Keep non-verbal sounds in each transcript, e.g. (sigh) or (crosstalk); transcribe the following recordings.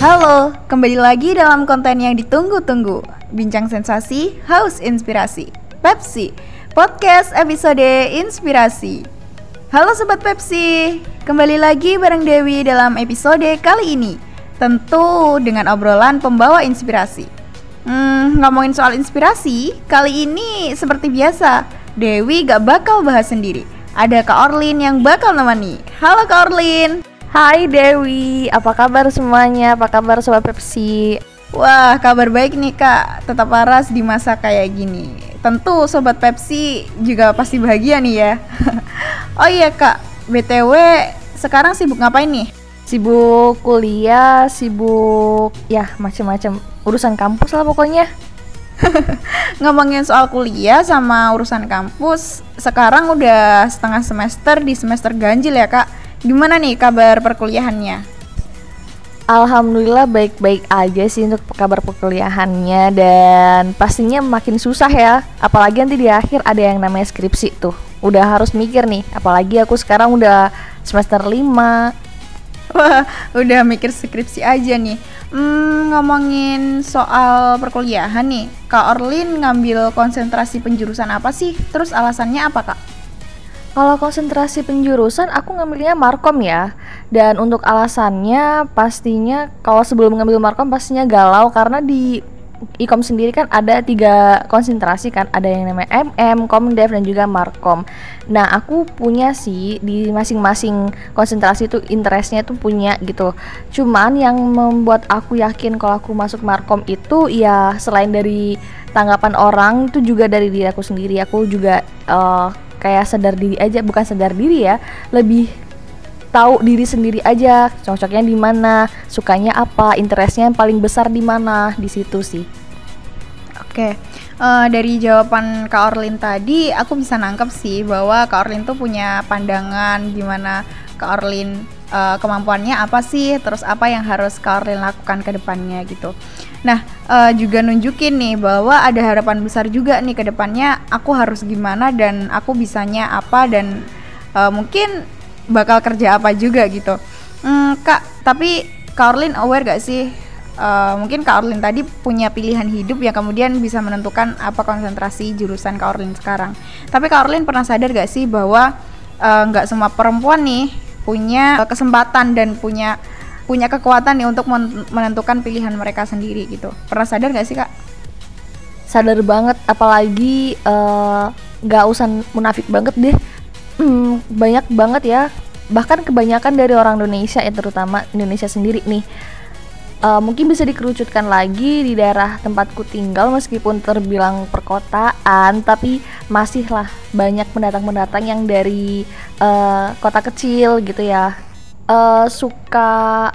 Halo, kembali lagi dalam konten yang ditunggu-tunggu. Bincang sensasi, haus inspirasi. Pepsi, podcast episode inspirasi. Halo Sobat Pepsi, kembali lagi bareng Dewi dalam episode kali ini. Tentu dengan obrolan pembawa inspirasi. Hmm, ngomongin soal inspirasi, kali ini seperti biasa Dewi gak bakal bahas sendiri. Ada Kak Orlin yang bakal nemani. Halo Kak Orlin Hai Dewi, apa kabar semuanya? Apa kabar Sobat Pepsi? Wah, kabar baik nih kak, tetap waras di masa kayak gini. Tentu Sobat Pepsi juga pasti bahagia nih ya. (laughs) Oh iya kak, BTW sekarang sibuk ngapain nih? Sibuk kuliah, sibuk ya macam-macam. Urusan kampus lah pokoknya. (laughs) Ngomongin soal kuliah sama urusan kampus Sekarang udah setengah semester di semester ganjil ya kak Gimana nih kabar perkuliahannya? Alhamdulillah baik-baik aja sih untuk kabar perkuliahannya dan pastinya makin susah ya apalagi nanti di akhir ada yang namanya skripsi tuh udah harus mikir nih apalagi aku sekarang udah semester 5 Wah, udah mikir skripsi aja nih hmm, Ngomongin soal perkuliahan nih Kak Orlin ngambil konsentrasi penjurusan apa sih? Terus alasannya apa kak? Kalau konsentrasi penjurusan aku ngambilnya Markom ya. Dan untuk alasannya pastinya kalau sebelum ngambil Markom pastinya galau karena di Ikom sendiri kan ada tiga konsentrasi kan ada yang namanya MM, Komdev dan juga Markom. Nah aku punya sih di masing-masing konsentrasi itu interestnya tuh punya gitu. Cuman yang membuat aku yakin kalau aku masuk Markom itu ya selain dari tanggapan orang itu juga dari diri aku sendiri. Aku juga uh, kayak sadar diri aja bukan sadar diri ya lebih tahu diri sendiri aja cocoknya di mana sukanya apa interestnya yang paling besar di mana di situ sih. Oke uh, dari jawaban Kak Orlin tadi aku bisa nangkep sih bahwa Kak Orlin tuh punya pandangan gimana Kak Orlin uh, kemampuannya apa sih terus apa yang harus Kak Orlin lakukan ke depannya gitu Nah, uh, juga nunjukin nih bahwa ada harapan besar juga nih ke depannya aku harus gimana dan aku bisanya apa dan uh, mungkin bakal kerja apa juga gitu. Hmm, Kak, tapi Karlin aware gak sih uh, mungkin Kak Orlin tadi punya pilihan hidup yang kemudian bisa menentukan apa konsentrasi jurusan Kak Orlin sekarang. Tapi Kak Orlin pernah sadar gak sih bahwa nggak uh, semua perempuan nih punya kesempatan dan punya punya kekuatan nih untuk menentukan pilihan mereka sendiri gitu. Pernah sadar gak sih kak? Sadar banget, apalagi eh, nggak uh, usah munafik banget deh. Hmm, banyak banget ya, bahkan kebanyakan dari orang Indonesia ya terutama Indonesia sendiri nih. Uh, mungkin bisa dikerucutkan lagi di daerah tempatku tinggal meskipun terbilang perkotaan tapi masihlah banyak pendatang-pendatang yang dari uh, kota kecil gitu ya uh, suka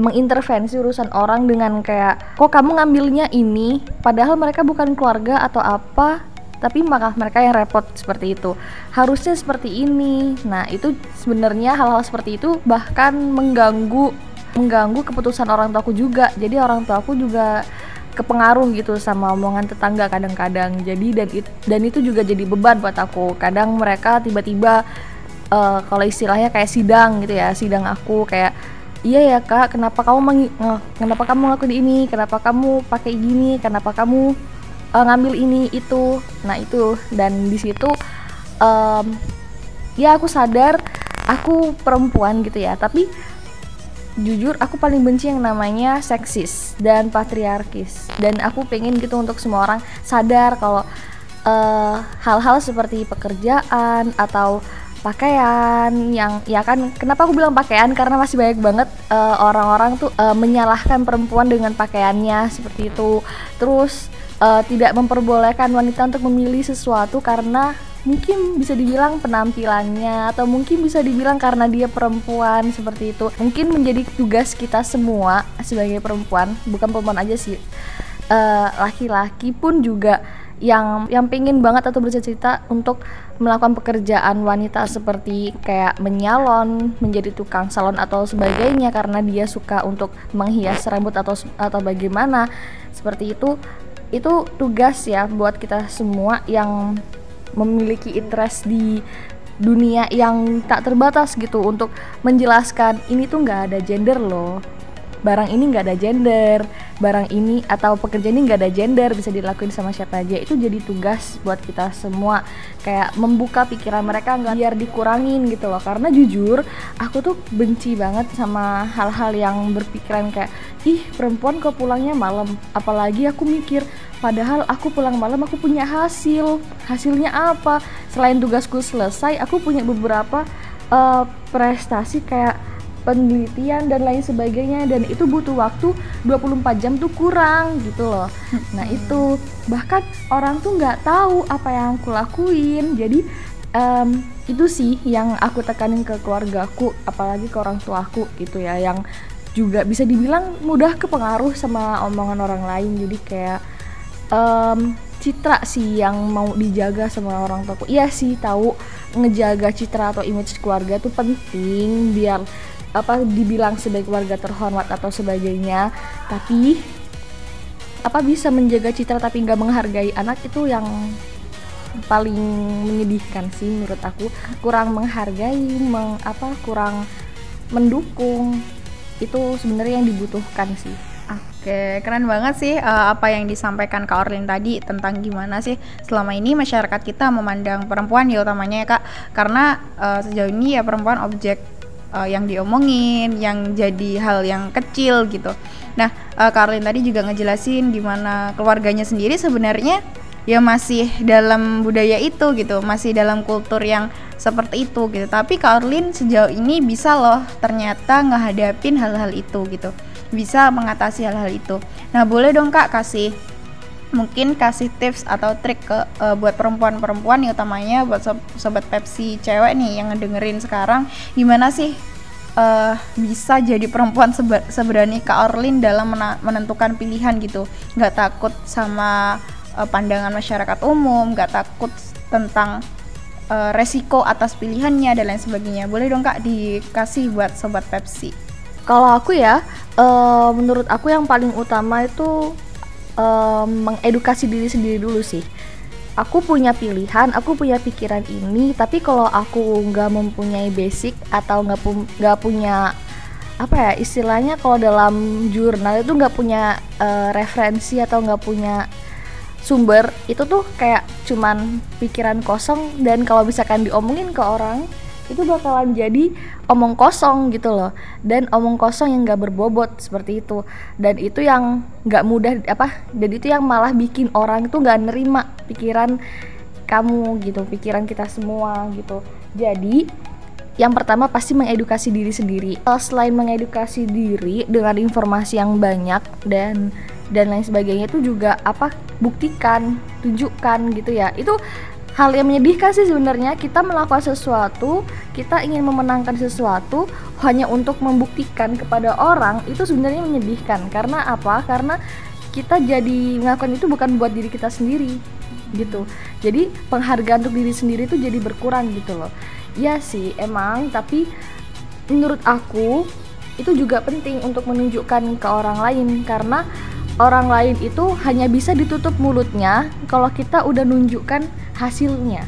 mengintervensi urusan orang dengan kayak kok kamu ngambilnya ini? Padahal mereka bukan keluarga atau apa tapi maka mereka yang repot seperti itu. Harusnya seperti ini. Nah itu sebenarnya hal-hal seperti itu bahkan mengganggu mengganggu keputusan orang tuaku juga. Jadi orang tuaku juga kepengaruh gitu sama omongan tetangga kadang-kadang. Jadi dan it, dan itu juga jadi beban buat aku. Kadang mereka tiba-tiba uh, kalau istilahnya kayak sidang gitu ya sidang aku kayak iya ya kak. Kenapa kamu mengi kenapa kamu ngelakuin ini? Kenapa kamu pakai gini? Kenapa kamu uh, ngambil ini itu? Nah itu. Dan di situ um, ya aku sadar aku perempuan gitu ya. Tapi jujur aku paling benci yang namanya seksis dan patriarkis. Dan aku pengen gitu untuk semua orang sadar kalau eh, hal-hal uh, hal -hal seperti pekerjaan atau pakaian yang ya kan kenapa aku bilang pakaian? Karena masih banyak banget eh, orang-orang uh, tuh uh, menyalahkan perempuan dengan pakaiannya seperti itu. Terus uh, tidak memperbolehkan wanita untuk memilih sesuatu karena mungkin bisa dibilang penampilannya atau mungkin bisa dibilang karena dia perempuan seperti itu. Mungkin menjadi tugas kita semua sebagai perempuan bukan perempuan aja sih. Laki-laki uh, pun juga yang yang pengen banget atau bercita-cita untuk melakukan pekerjaan wanita seperti kayak menyalon, menjadi tukang salon atau sebagainya karena dia suka untuk menghias rambut atau atau bagaimana. Seperti itu itu tugas ya buat kita semua yang memiliki interest di dunia yang tak terbatas gitu untuk menjelaskan ini tuh nggak ada gender loh barang ini nggak ada gender barang ini atau pekerjaan ini nggak ada gender bisa dilakuin sama siapa aja. Itu jadi tugas buat kita semua kayak membuka pikiran mereka nggak biar dikurangin gitu loh. Karena jujur aku tuh benci banget sama hal-hal yang berpikiran kayak ih perempuan kok pulangnya malam? Apalagi aku mikir padahal aku pulang malam aku punya hasil. Hasilnya apa? Selain tugasku selesai aku punya beberapa uh, prestasi kayak penelitian dan lain sebagainya dan itu butuh waktu 24 jam tuh kurang gitu loh. Nah itu. Bahkan orang tuh nggak tahu apa yang aku lakuin. Jadi um, itu sih yang aku tekanin ke keluargaku apalagi ke orang tuaku gitu ya yang juga bisa dibilang mudah kepengaruh sama omongan orang lain. Jadi kayak um, citra sih yang mau dijaga sama orang tuaku iya sih tahu ngejaga citra atau image keluarga tuh penting biar apa dibilang sebagai keluarga terhormat atau sebagainya tapi apa bisa menjaga citra tapi nggak menghargai anak itu yang paling menyedihkan sih menurut aku kurang menghargai meng, apa kurang mendukung itu sebenarnya yang dibutuhkan sih Oke, keren banget sih uh, apa yang disampaikan Kak Orlin tadi tentang gimana sih selama ini masyarakat kita memandang perempuan ya utamanya ya Kak. Karena uh, sejauh ini ya perempuan objek uh, yang diomongin, yang jadi hal yang kecil gitu. Nah, uh, Karlin tadi juga ngejelasin gimana keluarganya sendiri sebenarnya ya masih dalam budaya itu gitu, masih dalam kultur yang seperti itu gitu. Tapi Karlin sejauh ini bisa loh ternyata ngehadapin hal-hal itu gitu. Bisa mengatasi hal-hal itu. Nah, boleh dong Kak kasih mungkin kasih tips atau trik ke uh, buat perempuan-perempuan nih utamanya buat sob sobat Pepsi cewek nih yang ngedengerin sekarang gimana sih uh, bisa jadi perempuan seberani Kak Orlin dalam menentukan pilihan gitu? Nggak takut sama uh, pandangan masyarakat umum nggak takut tentang uh, resiko atas pilihannya dan lain sebagainya. Boleh dong Kak dikasih buat sobat Pepsi. Kalau aku ya uh, menurut aku yang paling utama itu um, mengedukasi diri sendiri dulu sih. Aku punya pilihan, aku punya pikiran ini, tapi kalau aku nggak mempunyai basic atau nggak pu punya apa ya istilahnya kalau dalam jurnal itu nggak punya uh, referensi atau nggak punya sumber itu tuh kayak cuman pikiran kosong. Dan kalau misalkan diomongin ke orang itu bakalan jadi omong kosong gitu loh. Dan omong kosong yang gak berbobot seperti itu. Dan itu yang gak mudah apa dan itu yang malah bikin orang itu gak nerima pikiran kamu gitu pikiran kita semua gitu. Jadi yang pertama pasti mengedukasi diri sendiri. Selain mengedukasi diri dengan informasi yang banyak dan dan lain sebagainya itu juga apa buktikan tunjukkan gitu ya. Itu hal yang menyedihkan sih sebenarnya. Kita melakukan sesuatu kita ingin memenangkan sesuatu hanya untuk membuktikan kepada orang itu sebenarnya menyedihkan. Karena apa? Karena kita jadi melakukan itu bukan buat diri kita sendiri gitu. Jadi penghargaan untuk diri sendiri itu jadi berkurang gitu loh. Ya sih emang. Tapi menurut aku itu juga penting untuk menunjukkan ke orang lain. Karena orang lain itu hanya bisa ditutup mulutnya kalau kita udah nunjukkan hasilnya.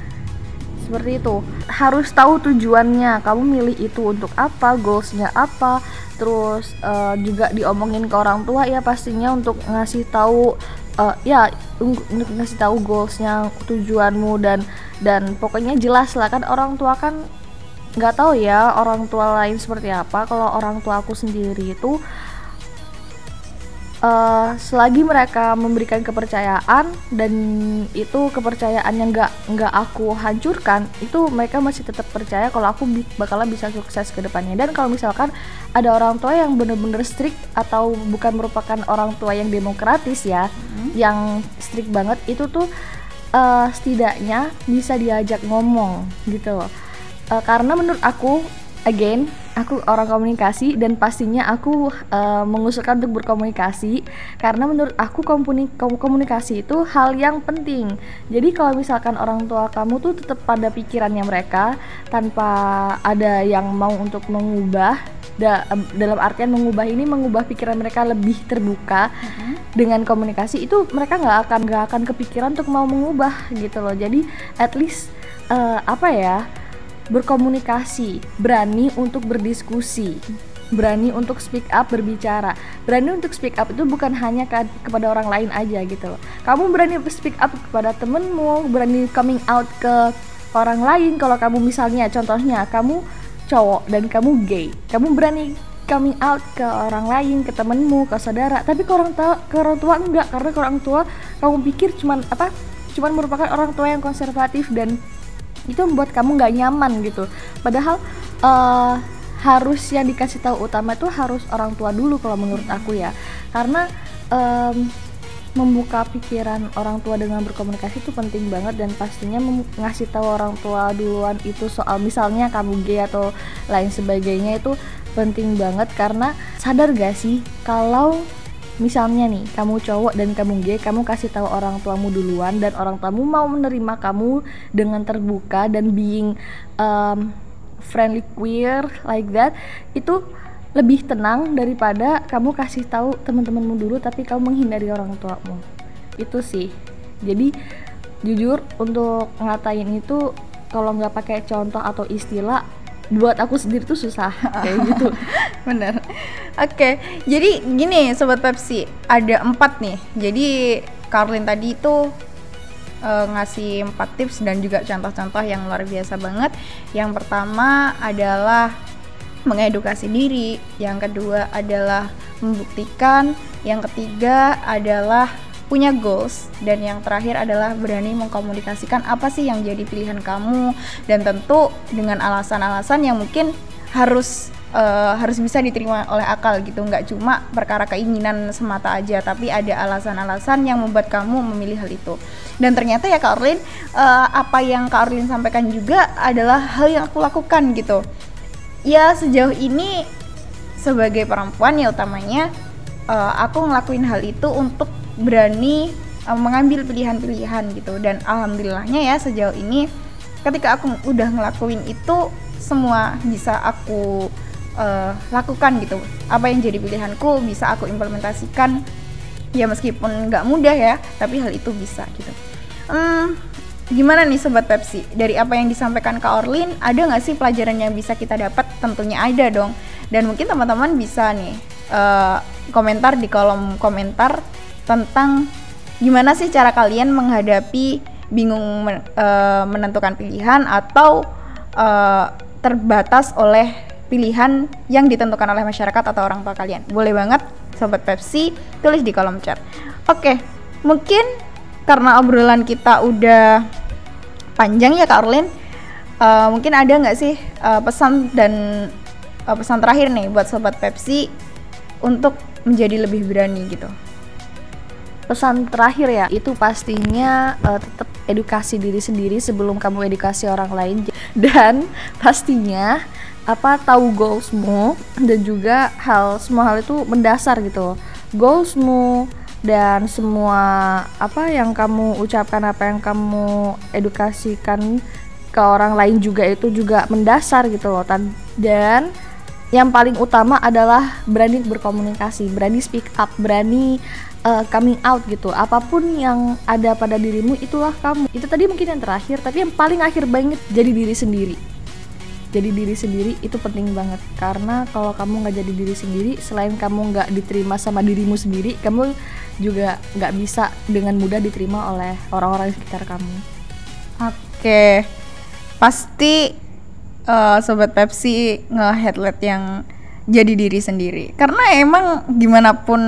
Seperti itu. Harus tahu tujuannya. Kamu milih itu untuk apa goalsnya apa terus uh, juga diomongin ke orang tua ya pastinya untuk ngasih tahu uh, ya untuk ngasih tahu goalsnya tujuanmu dan dan pokoknya jelas lah kan orang tua kan nggak tahu ya orang tua lain seperti apa. Kalau orang tua aku sendiri itu selagi mereka memberikan kepercayaan dan itu kepercayaan yang nggak nggak aku hancurkan itu mereka masih tetap percaya kalau aku bakalan bisa sukses ke depannya dan kalau misalkan ada orang tua yang bener-bener strict atau bukan merupakan orang tua yang demokratis ya hmm. yang strict banget itu tuh uh, setidaknya bisa diajak ngomong gitu loh uh, karena menurut aku again aku orang komunikasi dan pastinya aku uh, mengusulkan untuk berkomunikasi karena menurut aku komunikasi itu hal yang penting. Jadi kalau misalkan orang tua kamu tuh tetap pada pikirannya mereka tanpa ada yang mau untuk mengubah da dalam artian mengubah ini mengubah pikiran mereka lebih terbuka uh -huh. dengan komunikasi itu mereka nggak akan nggak akan kepikiran untuk mau mengubah gitu loh. Jadi at least uh, apa ya? Berkomunikasi, berani untuk berdiskusi. berani untuk speak up berbicara. Berani untuk speak up itu bukan hanya ke kepada orang lain aja gitu loh. Kamu berani speak up kepada temenmu berani coming out ke orang lain. Kalau kamu misalnya contohnya kamu cowok dan kamu gay kamu berani coming out ke orang lain ke temenmu ke saudara. Tapi ke orang tua ke orang tua enggak karena ke orang tua kamu pikir cuman apa cuman merupakan orang tua yang konservatif dan itu membuat kamu nggak nyaman gitu. Padahal uh, harus yang dikasih tahu utama itu harus orang tua dulu kalau menurut aku ya. Karena um, membuka pikiran orang tua dengan berkomunikasi itu penting banget dan pastinya ngasih tahu orang tua duluan itu soal misalnya kamu gay atau lain sebagainya itu penting banget karena sadar gak sih kalau misalnya nih kamu cowok dan kamu gay kamu kasih tahu orang tuamu duluan dan orang tuamu mau menerima kamu dengan terbuka dan being um, friendly queer like that itu lebih tenang daripada kamu kasih tahu teman-temanmu dulu tapi kamu menghindari orang tuamu. Itu sih. Jadi jujur untuk ngatain itu kalau nggak pakai contoh atau istilah buat aku sendiri tuh susah (laughs) kayak gitu. Bener. Oke okay. jadi gini sobat Pepsi ada empat nih. Jadi Carlin tadi itu uh, ngasih empat tips dan juga contoh-contoh yang luar biasa banget. Yang pertama adalah mengedukasi diri. Yang kedua adalah membuktikan. Yang ketiga adalah punya goals dan yang terakhir adalah berani mengkomunikasikan apa sih yang jadi pilihan kamu dan tentu dengan alasan-alasan yang mungkin harus uh, harus bisa diterima oleh akal gitu. Nggak cuma perkara keinginan semata aja tapi ada alasan-alasan yang membuat kamu memilih hal itu. Dan ternyata ya Kak uh, apa yang Kak sampaikan juga adalah hal yang aku lakukan gitu. Ya sejauh ini sebagai perempuan ya utamanya uh, aku ngelakuin hal itu untuk berani uh, mengambil pilihan-pilihan gitu. Dan alhamdulillahnya ya sejauh ini ketika aku udah ngelakuin itu semua bisa aku uh, lakukan gitu. Apa yang jadi pilihanku bisa aku implementasikan. Ya meskipun nggak mudah ya tapi hal itu bisa gitu. Hmm, gimana nih sobat Pepsi? Dari apa yang disampaikan Kak Orlin ada nggak sih pelajaran yang bisa kita dapat? Tentunya ada dong. Dan mungkin teman-teman bisa nih uh, komentar di kolom komentar tentang gimana sih cara kalian menghadapi bingung men, uh, menentukan pilihan atau uh, terbatas oleh pilihan yang ditentukan oleh masyarakat atau orang tua kalian. Boleh banget sobat Pepsi tulis di kolom chat. Oke, mungkin karena obrolan kita udah panjang ya Kak Orlin, uh, mungkin ada nggak sih uh, pesan dan uh, pesan terakhir nih buat sobat Pepsi untuk menjadi lebih berani gitu? Pesan terakhir ya itu pastinya uh, tetap edukasi diri sendiri sebelum kamu edukasi orang lain. Dan pastinya apa tahu goalsmu dan juga hal semua hal itu mendasar gitu goalsmu dan semua apa yang kamu ucapkan apa yang kamu edukasikan ke orang lain juga itu juga mendasar gitu loh dan yang paling utama adalah berani berkomunikasi berani speak up berani uh, coming out gitu. Apa pun yang ada pada dirimu itulah kamu. Itu tadi mungkin yang terakhir tapi yang paling akhir banget jadi diri sendiri. Jadi diri sendiri itu penting banget. Karena kalau kamu nggak jadi diri sendiri selain kamu nggak diterima sama dirimu sendiri kamu juga nggak bisa dengan mudah diterima oleh orang-orang di sekitar kamu. Oke. Pasti uh, sobat Pepsi nge-headlight yang jadi diri sendiri. Karena emang gimana pun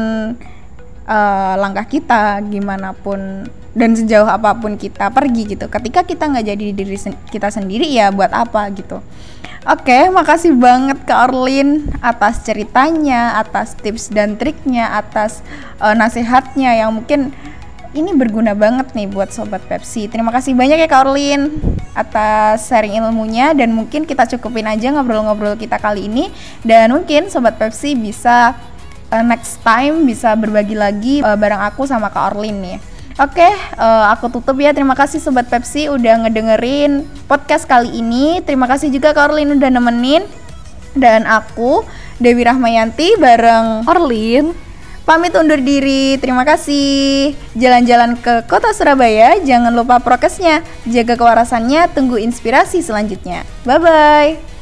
uh, langkah kita gimana pun dan sejauh apa pun kita pergi gitu. Ketika kita nggak jadi diri sen kita sendiri ya buat apa gitu. Oke makasih banget ke Orlin atas ceritanya atas tips dan triknya atas uh, nasihatnya yang mungkin ini berguna banget nih buat sobat Pepsi. Terima kasih banyak ya Kak Orlin atas sharing ilmunya dan mungkin kita cukupin aja ngobrol-ngobrol kita kali ini. Dan mungkin sobat Pepsi bisa uh, next time bisa berbagi lagi uh, bareng aku sama Kak Orlin nih. Oke, okay, uh, eh, aku tutup ya. Terima kasih Sobat Pepsi udah ngedengerin podcast kali ini. Terima kasih juga Kak Orlin udah nemenin. Dan aku, Dewi Rahmayanti bareng Orlin. Pamit undur diri. Terima kasih. Jalan-jalan ke kota Surabaya. Jangan lupa prokesnya. Jaga kewarasannya. Tunggu inspirasi selanjutnya. Bye-bye.